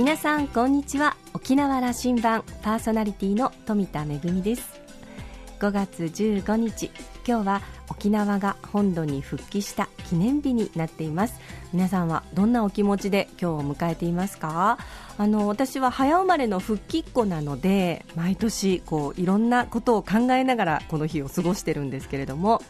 皆さんこんにちは。沖縄羅針盤パーソナリティの富田恵です。5月15日今日は沖縄が本土に復帰した記念日になっています。皆さんはどんなお気持ちで今日を迎えていますか？あの私は早生まれの復帰っ子なので毎年こういろんなことを考えながらこの日を過ごしてるんですけれども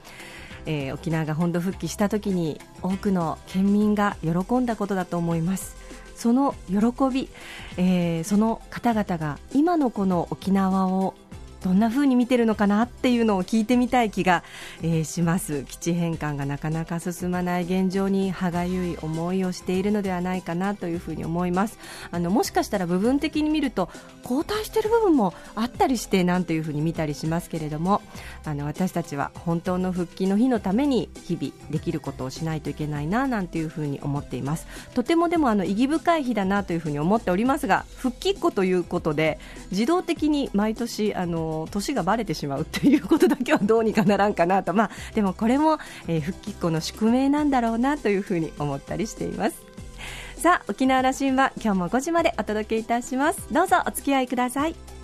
えー、沖縄が本土復帰した時に多くの県民が喜んだことだと思います。その喜び、えー、その方々が今のこの沖縄をどんな風に見てるのかなっていうのを聞いてみたい気が、えー、します。基地返還がなかなか進まない現状に歯がゆい思いをしているのではないかなというふうに思います。あのもしかしたら部分的に見ると後退している部分もあったりしてなんていうふうに見たりしますけれどもあの私たちは本当の復帰の日のために日々できることをしないといけないななんていうふうに思っています。とてもでもあの意義深い日だなというふうに思っておりますが復帰っ子ということで自動的に毎年あの年がばれてしまうということだけはどうにかならんかなと、まあ、でもこれも、えー、復帰っ子の宿命なんだろうなというふうに思ったりしています。さあ沖縄羅針は今日も5時までお届けいたします。どうぞお付き合いください。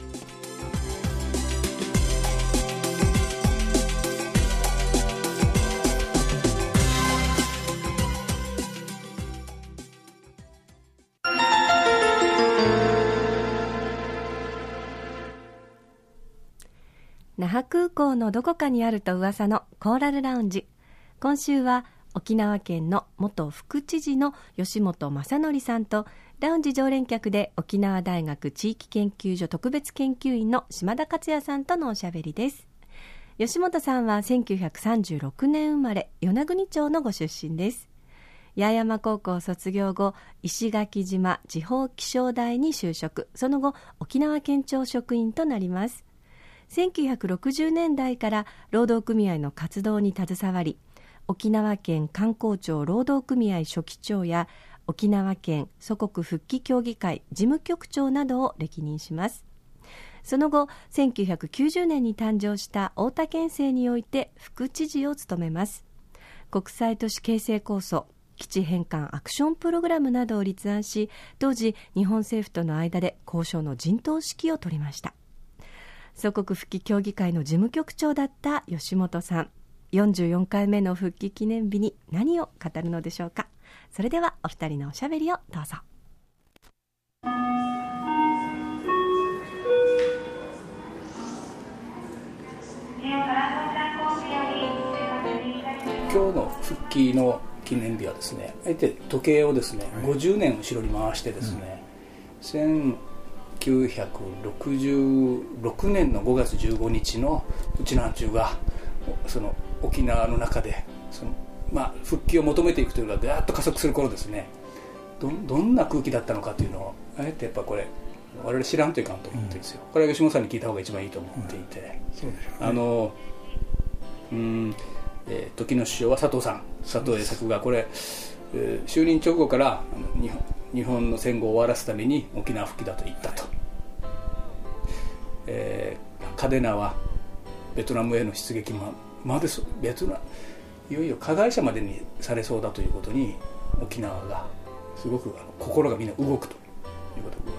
那覇空港のどこかにあると噂のコーラルラウンジ今週は沖縄県の元副知事の吉本正則さんとラウンジ常連客で沖縄大学地域研究所特別研究員の島田克也さんとのおしゃべりです。吉本さんは1936年生まれ与那国町のご出身です。八重山高校卒業後石垣島地方気象台に就職。その後沖縄県庁職員となります。1960年代から労働組合の活動に携わり沖縄県観光庁労働組合書記長や沖縄県祖国復帰協議会事務局長などを歴任します。その後1990年に誕生した大分県政において副知事を務めます。国際都市形成構想基地返還アクションプログラムなどを立案し当時日本政府との間で交渉の陣頭指揮を取りました。祖国復帰協議会の事務局長だった吉本さん。44回目の復帰記念日に何を語るのでしょうか。それではお二人のおしゃべりをどうぞ。今日の復帰の記念日はですねあえて時計をですね、はい、50年後ろに回してですね、うん1966年の5月15日のうちの班中がその沖縄の中でその、まあ、復帰を求めていくというのがガーッと加速する頃ですね。どどんな空気だったのかというのをあえてやっぱこれ我々知らんといかんと思ってるんですよ、うん、これは吉本さんに聞いた方が一番いいと思っていて、うん、あのうんえー、時の首相は佐藤さん。佐藤栄作がこれ、えー、就任直後から日本日本の戦後を終わらすために沖縄復帰だと言ったと、えー、嘉手納はベトナムへの出撃ままでベトナいよいよ加害者までにされそうだということに沖縄がすごく心がみんな動くということで。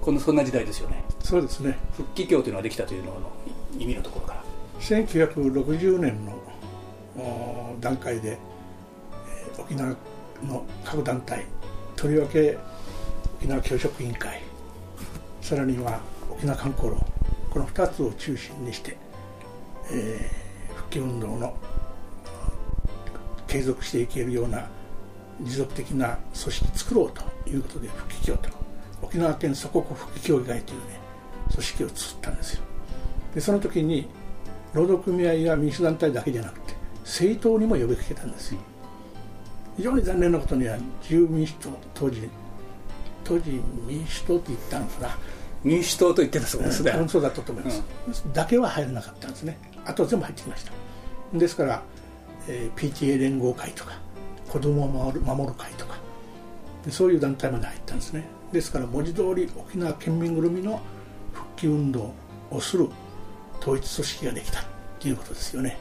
このそんな時代ですよね。そうですね。復帰協というのができたというのの意味のところから。1960年の段階で沖縄の各団体とりわけ沖縄教職委員会さらには沖縄観光路この2つを中心にして、えー、復帰運動の継続していけるような持続的な組織作ろうということで復帰協と沖縄県祖国復帰協議会というね組織を作ったんですよ。でその時に労働組合や民主団体だけじゃなくて政党にも呼びかけたんですよ。非常に残念なことには自由民主党当時当時民主党って言ったのかな。民主党と言ってたそうですね、うん、そうだったと思います、うん、だけは入らなかったんですね。あとは全部入ってきました。ですから、えー、PTA 連合会とか子どもを守る守る会とかそういう団体まで入ったんですね。ですから文字通り沖縄県民ぐるみの復帰運動をする統一組織ができたということですよね。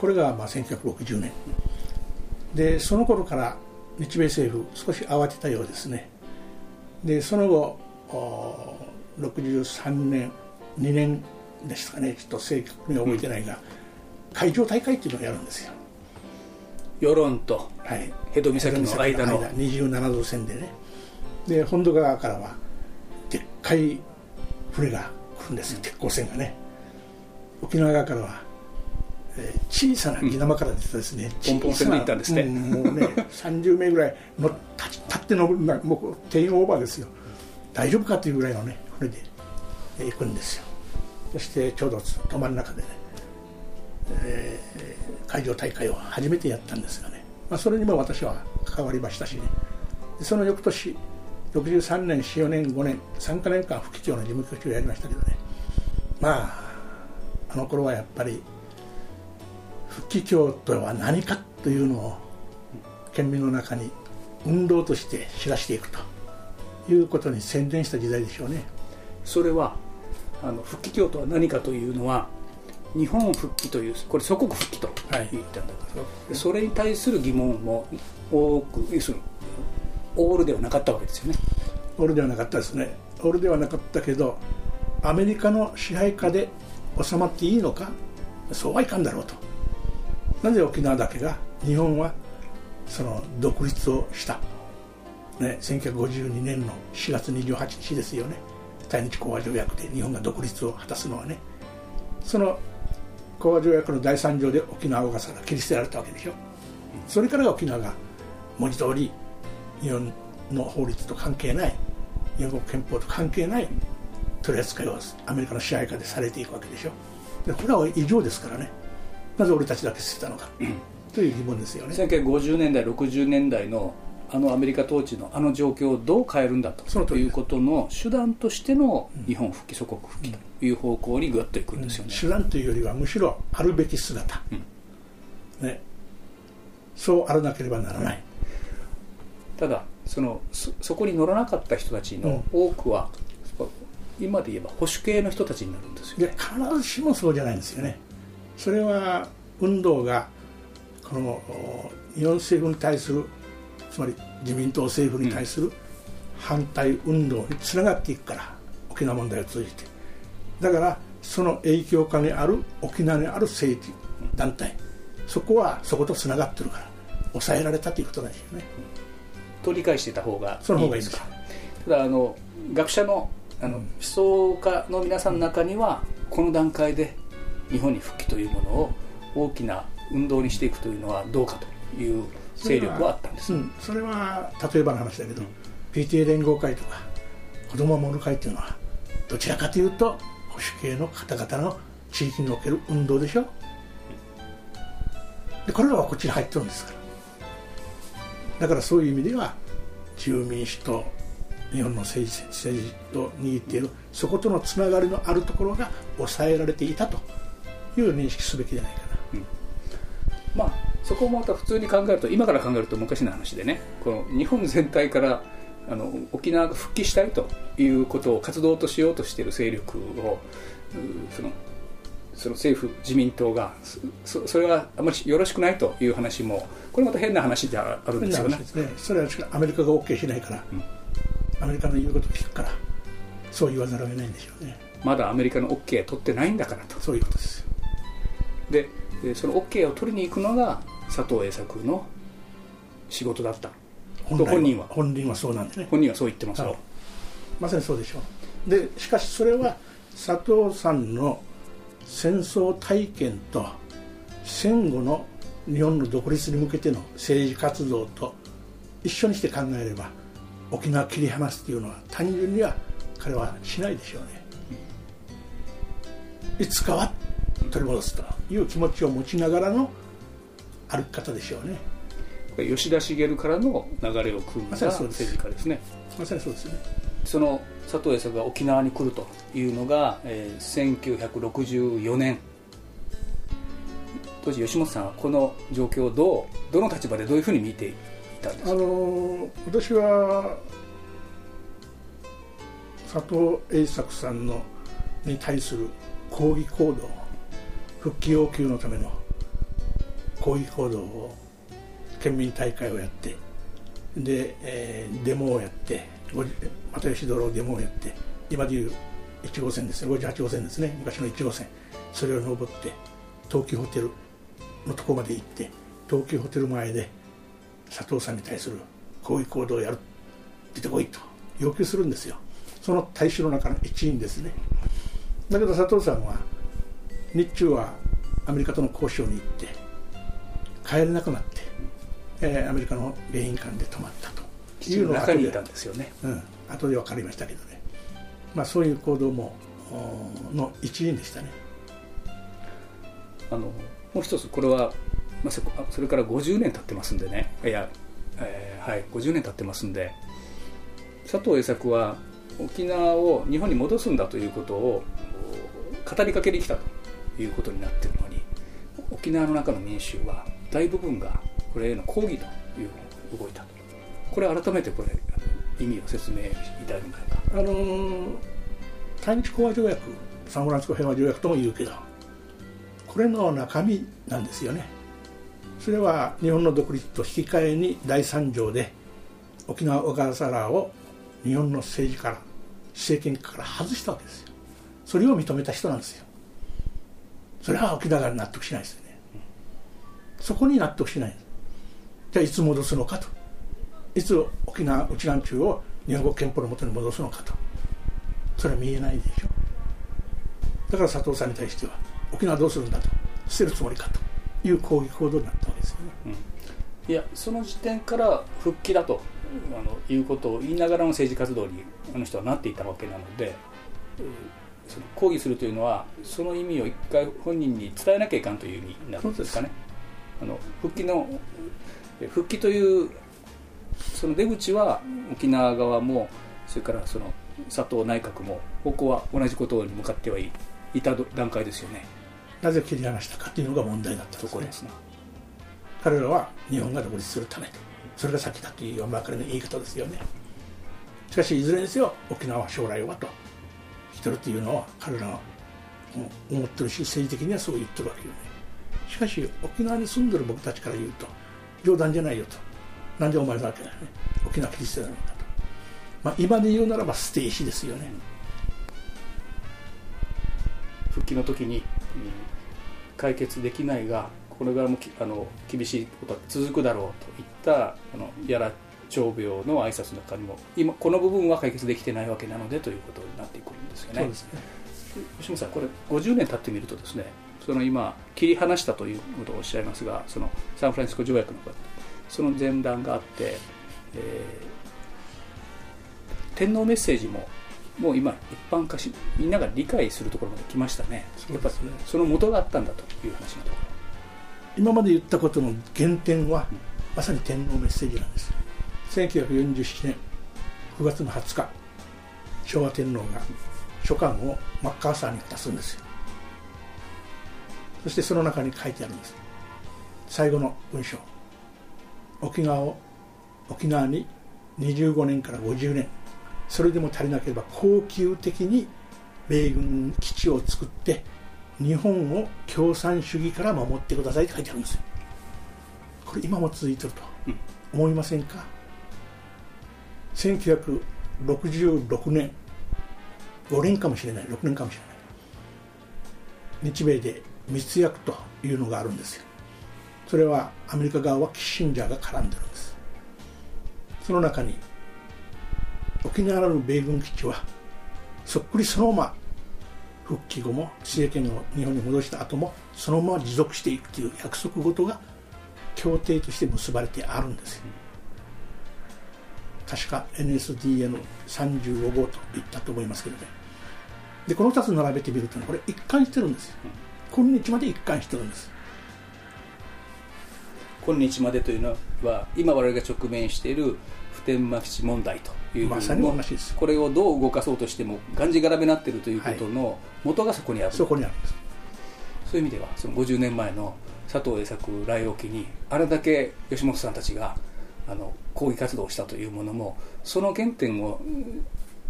これがまあ1960年でその頃から日米政府少し慌てたようですね。でその後63年2年でしたかね。ちょっと正確に覚えてないが、うん、海上大会っていうのをやるんですよ。与論と江戸岬の間の27度線でね。で本土側からはでっかい船が来るんですよ、鉄鋼船がね。沖縄側からは、えー、小さな木玉から出てですね、うん、ポンポン船で行ったんですね、うん、もうね 30名ぐらいの立立ってのもう定員オーバーですよ。大丈夫かというぐらいのね船で行くんですよ。そしてちょうど泊まる中でね、えー、海上大会を初めてやったんですがね、まあ、それにも私は関わりましたしね。その翌年63年4年5年3か年間副機長の事務局長をやりましたけどね。まああの頃はやっぱり副機長とは何かというのを県民の中に運動として知らしていくということに専念した時代でしょうね。それはあの復帰教とは何かというのは日本復帰というこれ祖国復帰と言ったんだけど、はい、それに対する疑問も多く要するにオールではなかったわけですよね。オールではなかったですね。オールではなかったけどアメリカの支配下で収まっていいのかそうはいかんだろうとなぜ沖縄だけが日本はその独立をした、ね、1952年の4月28日ですよね。対日講和条約で日本が独立を果たすのはね。その講和条約の第3条で沖縄小笠原切り捨てられたわけでしょ。それから沖縄が文字通り日本の法律と関係ない日本国憲法と関係ない取り扱いをアメリカの支配下でされていくわけでしょ。でこれは異常ですからね。なぜ俺たちだけ捨てたのか、という疑問ですよね。1950年代60年代のあのアメリカ統治のあの状況をどう変えるんだと。いうことの手段としての日本復帰祖国復帰という方向にぐっといくんですよね、手段というよりはむしろあるべき姿、うん、ね、そうあらなければならない、ただそのそそこに乗らなかった人たちの多くは、うん、今で言えば保守系の人たちになるんですよ、ね、必ずしもそうじゃないんですよねそれは運動がこの日本政府に対するつまり自民党政府に対する反対運動につながっていくから、沖縄問題を通じて。だからその影響下にある沖縄にある政治団体そこはそことつながってるから抑えられたということなんですよね。取り返してた方がその方がいいです。かただあの学者のあの思想家の皆さんの中にはこの段階で日本に復帰というものを大きな運動にしていくというのはどうかという勢力はあったんです、うん、それは例えばの話だけど、うん、PTA 連合会とか子ども守る会っていうのはどちらかというと保守系の方々の地域における運動でしょ。でこれらはこっちに入ってるんですから。だからそういう意味では自由民主党日本の政治政治と握っているそことのつながりのあるところが抑えられていたと。いう認識すべきじゃないかな、うん、まあそこもまた普通に考えると今から考えると昔の話でねこの日本全体からあの沖縄が復帰したいということを活動としようとしている勢力をそのその政府自民党がそそれはあまりよろしくないという話もこれまた変な話であるんですよね、ね、それはアメリカが OK しないから、うん、アメリカの言うことを聞くからそう言わざるを得ないんでしょうね。まだアメリカの OK 取ってないんだからと。そういうことですでその OK を取りに行くのが佐藤栄作の仕事だった。と本人は。本人はそうなんですね。本人はそう言ってますよ。まさにそうでしょう。でしかしそれは佐藤さんの戦争体験と戦後の日本の独立に向けての政治活動と一緒にして考えれば沖縄切り離すというのは単純には彼はしないでしょうね。いつかは取り戻すという気持ちを持ちながらの歩き方でしょうね。吉田茂からの流れを組んだ政治家ですね。まさにそうです。ね。その佐藤栄作が沖縄に来るというのが、えー、1964年。当時吉本さんはこの状況をどうどの立場でどういうふうに見ていたんですか、あのー、私は佐藤栄作さんのに対する抗議行動復帰要求のための抗議行動を県民大会をやってで、えー、デモをやって又吉道路デモをやって今でいう1号線ですね58号線ですね昔の1号線それを登って東急ホテルのとこまで行って東急ホテル前で佐藤さんに対するこういう行動をやる出てこいと要求するんですよ。その大衆の中の一員ですね。だけど佐藤さんは日中はアメリカとの交渉に行って帰れなくなって、えー、アメリカの迎賓館で泊まったと。いうのが中にいたんですよね、うん、後で分かりましたけどね、まあ、そういう行動もの一員でしたね。あのもう一つこれは、まあ、それから50年経ってますんでね。いや、えー、はい50年経ってますんで。佐藤栄作は沖縄を日本に戻すんだということを語りかけに来たということになってるのに沖縄の中の民衆は大部分がこれへの抗議というふうに動いた。とこれ改めてこれ意味を説明いただけますか。あのー、対日講和条約サンフランシスコ平和条約とも言うけどこれの中身なんですよね。それは日本の独立と引き換えに第三条で沖縄小笠原を日本の政治から政権から外したわけですよ。それを認めた人なんですよ。それは沖縄が納得しないですよね。そこに納得しない。じゃあいつ戻すのかと。いつ沖縄内南中を日本国憲法のもとに戻すのかと。それは見えないでしょ。だから佐藤さんに対しては沖縄どうするんだと。捨てるつもりかと。いう抗議行動になったわけですよね、うん、いやその時点から復帰だとあのいうことを言いながらの政治活動にあの人はなっていたわけなので、その抗議するというのはその意味を一回本人に伝えなきゃいかんという意味になるんですかね。あの復帰の復帰というその出口は沖縄側もそれからその佐藤内閣もここは同じことに向かってはいいた段階ですよね。なぜ切り離したかというのが問題だったんですね。ですね。彼らは日本が独立するためそれが先だという山分かりの言い方ですよね。しかしいずれにせよ沖縄は将来はと。引き取るというのは彼らは思ってるし政治的にはそう言ってるわけよね。しかし沖縄に住んでる僕たちから言うと冗談じゃないよと。なんでお前なわけだよね。沖縄切り捨てなのかと、まあ、今で言うならば捨て石ですよね。復帰の時に解決できないがこれからもあの厳しいことは続くだろうといったあのやら長病の挨拶の中にも今この部分は解決できてないわけなのでということになっていく。ですよね。そうですね。吉本さんこれ50年経ってみるとですねその今切り離したということをおっしゃいますがそのサンフランシスコ条約のその前段があって、えー、天皇メッセージももう今一般化しみんなが理解するところまで来ましたね。やっぱその元があったんだという話のところ。今まで言ったことの原点は、まさに天皇メッセージなんです。1947年9月の20日昭和天皇が書簡をマッカーサーに渡すんですよ。そしてその中に書いてあるんです。最後の文章。沖縄を沖縄に25年から50年。それでも足りなければ恒久的に米軍基地を作って日本を共産主義から守ってくださいって書いてあるんですよ。これ今も続いてると思いませんか、1966年5年かもしれない6年かもしれない。日米で密約というのがあるんですよ。それはアメリカ側はキッシンジャーが絡んでるんです。その中に沖縄の米軍基地はそっくりそのまま復帰後も政権を日本に戻した後もそのまま持続していくという約束事が協定として結ばれてあるんですよ。確か NSDN35 号と言ったと思いますけどね。でこの2つ並べてみるとこれ一貫してるんですよ。今日まで一貫してるんです。今日までというのは今我々が直面している普天間基地問題というまさに同じです。これをどう動かそうとしてもがんじがらめになっているということの元がそこにある、はい、そこにあるんです。そういう意味ではその50年前の佐藤栄作来沖にあれだけ吉本さんたちがあの抗議活動をしたというものもその原点を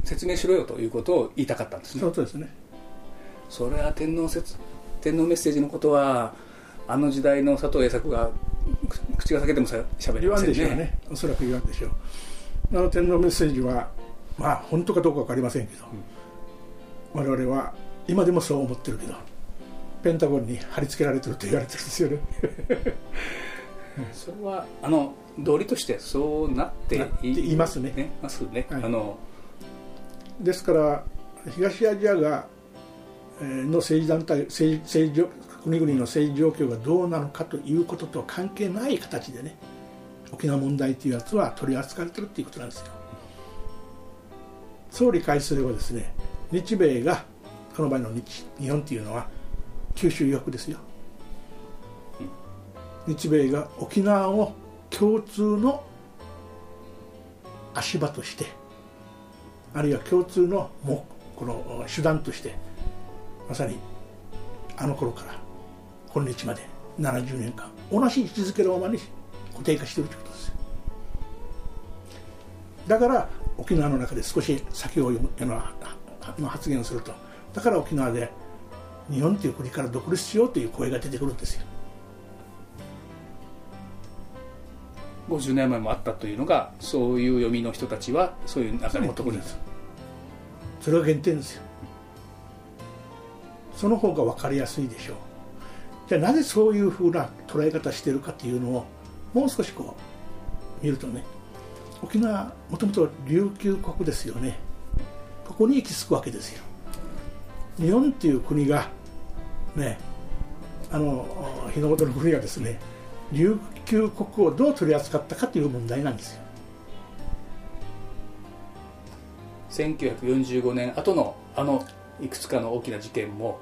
説明しろよということを言いたかったんですね。そうですね。それは天皇説天皇メッセージのことはあの時代の佐藤栄作が口が裂けてもしゃべりませんね。言わんでしょうね。おそらく言わんでしょう。あの天皇メッセージはまあ本当かどうか分かりませんけど、我々は今でもそう思ってるけどペンタゴンに貼り付けられてると言われてるんですよねそれはあの道理としてそうなっていますね。ねますね、はい、あのですから東アジアがの政治団体政政治国々の政治状況がどうなのかということとは関係ない形でね沖縄問題というやつは取り扱われてるっていうことなんですよ。そう理解すればですね日米がこの場合の日日本っていうのは九州翼ですよ日米が沖縄を共通の足場としてあるいは共通のもこの手段としてまさにあの頃から今日まで70年間同じ位置づけのままに固定化しているということです。だから沖縄の中で少し先を読む発言をするとだから沖縄で日本という国から独立しようという声が出てくるんですよ。50年前もあったというのがそういう読みの人たちはそういう中で特に。それが原点ですよ。その方が分かりやすいでしょう。じゃあなぜそういうふうな捉え方してるかっていうのをもう少しこう見るとね沖縄もともと琉球国ですよね。ここに行き着くわけですよ。日本っていう国がねあの日の本の国がですね琉球国をどう取り扱ったかという問題なんですよ1945年後のあのいくつかの大きな事件も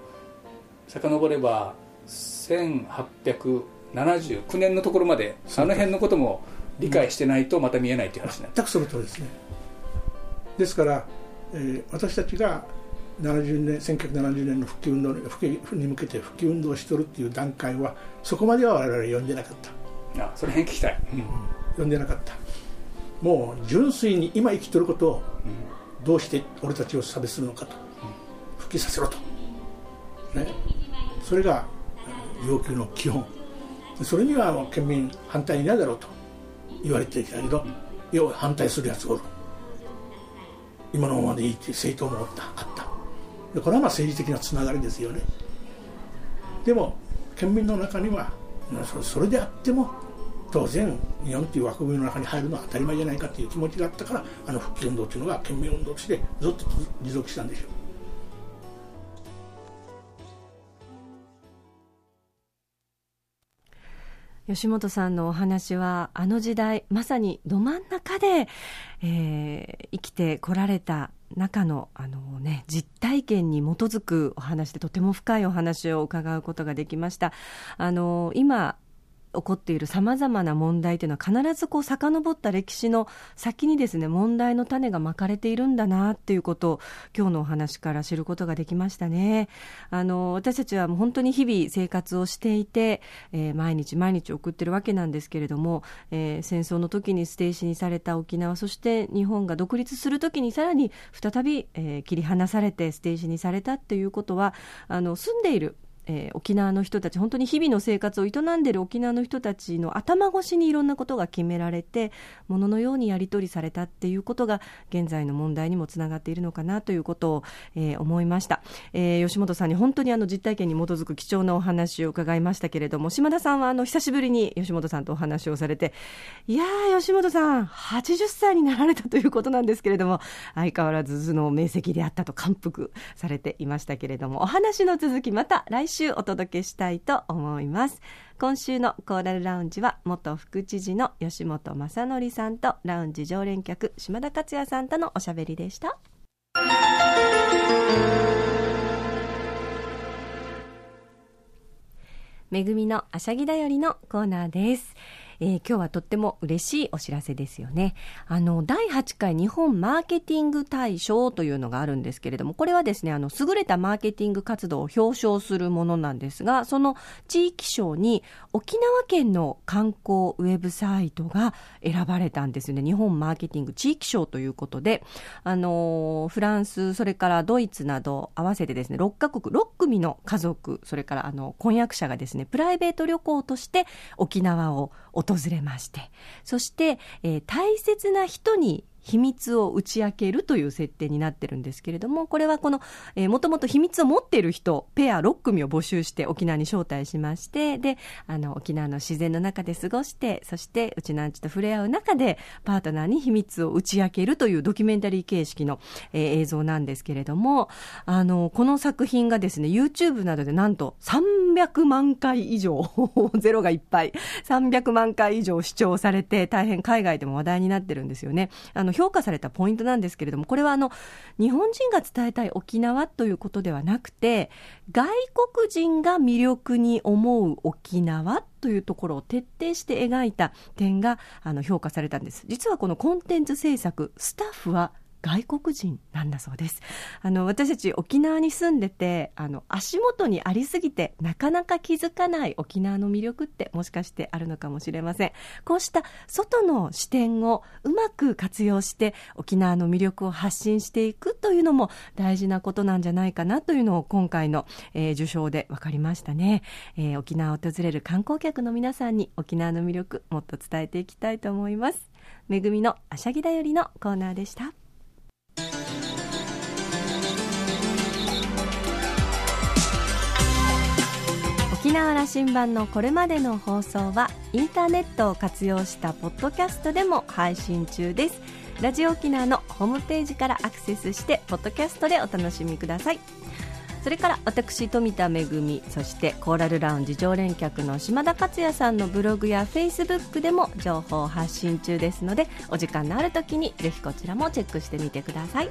遡れば1879年のところまであの辺のことも理解してないとまた見えないという話ね全くその通りですねですから、えー、私たちが70年1970年の復帰運動復帰に向けて復帰運動をしとるっていう段階はそこまでは我々は読んでなかったあそれ辺聞きたい、うん、読んでなかった。もう純粋に今生きとることをどうして俺たちを差別するのかと、復帰させろと、ね、それが要求の基本。それには県民反対いないだろうと。言われてきたけど要は反対するやつおる。今のままでいいっていう政党もあった。でこれはまあ政治的なつながりですよね。でも県民の中にはそれであっても当然日本という枠組みの中に入るのは当たり前じゃないかという気持ちがあったからあの復帰運動というのが県民運動としてずっと持続したんでしょう。吉本さんのお話はあの時代まさにど真ん中で、えー、生きてこられた中のあの、ね、実体験に基づくお話でとても深いお話を伺うことができました。あの今起こっているさまざまな問題というのは必ずこう遡った歴史の先にですね問題の種がまかれているんだなっていうことを今日のお話から知ることができましたね。あの私たちはもう本当に日々生活をしていて、えー、毎日毎日送ってるわけなんですけれども、えー、戦争の時に捨て石にされた沖縄そして日本が独立する時にさらに再び、えー、切り離されて捨て石にされたっていうことはあの住んでいるえー、沖縄の人たち本当に日々の生活を営んでいる沖縄の人たちの頭越しにいろんなことが決められてもののようにやり取りされたっていうことが現在の問題にもつながっているのかなということを、えー、思いました、えー、吉本さんに本当にあの実体験に基づく貴重なお話を伺いましたけれども島田さんはあの久しぶりに吉本さんとお話をされていやー吉本さん80歳になられたということなんですけれども相変わらず頭脳明晰であったと感服されていましたけれどもお話の続きまた来週。週お届けしたいと思います。今週のコーラルラウンジは元副知事の吉本正則さんとラウンジ常連客島田克也さんとのおしゃべりでした。恵みのあしゃぎだよりのコーナーです。えー、今日はとっても嬉しいお知らせですよね。あの、第8回日本マーケティング大賞というのがあるんですけれども、これはですね、あの、優れたマーケティング活動を表彰するものなんですが、その地域賞に沖縄県の観光ウェブサイトが選ばれたんですよね。日本マーケティング地域賞ということで、あの、フランス、それからドイツなど合わせてですね、6カ国、6組の家族、それからあの、婚約者がですね、プライベート旅行として沖縄を訪訪れまして、そして、えー、大切な人に秘密を打ち明けるという設定になってるんですけれども、これはこの、えー、もともと秘密を持っている人、ペア6組を募集して沖縄に招待しまして、で、あの、沖縄の自然の中で過ごして、そしてうちなんちと触れ合う中で、パートナーに秘密を打ち明けるというドキュメンタリー形式の、えー、映像なんですけれども、あの、この作品がですね、YouTube などでなんと300万回以上、ゼロがいっぱい、300万回以上視聴されて、大変海外でも話題になってるんですよね。あの、評価されたポイントなんですけれども、これはあの、日本人が伝えたい沖縄ということではなくて、外国人が魅力に思う沖縄というところを徹底して描いた点があの評価されたんです。実はこのコンテンツ制作、スタッフは外国人なんだそうです。あの、私たち沖縄に住んでて、あの、足元にありすぎて、なかなか気づかない沖縄の魅力ってもしかしてあるのかもしれません。こうした外の視点をうまく活用して、沖縄の魅力を発信していくというのも大事なことなんじゃないかなというのを今回の、えー、受賞で分かりましたね、えー、沖縄を訪れる観光客の皆さんに沖縄の魅力もっと伝えていきたいと思います。めぐみのあしゃぎだよりのコーナーでした。沖縄羅針盤のこれまでの放送はインターネットを活用したポッドキャストでも配信中です。ラジオ沖縄のホームページからアクセスしてポッドキャストでお楽しみください。それから私富田恵そしてコーラルラウンジ常連客の島田克也さんのブログやフェイスブックでも情報を発信中ですのでお時間のある時にぜひこちらもチェックしてみてください。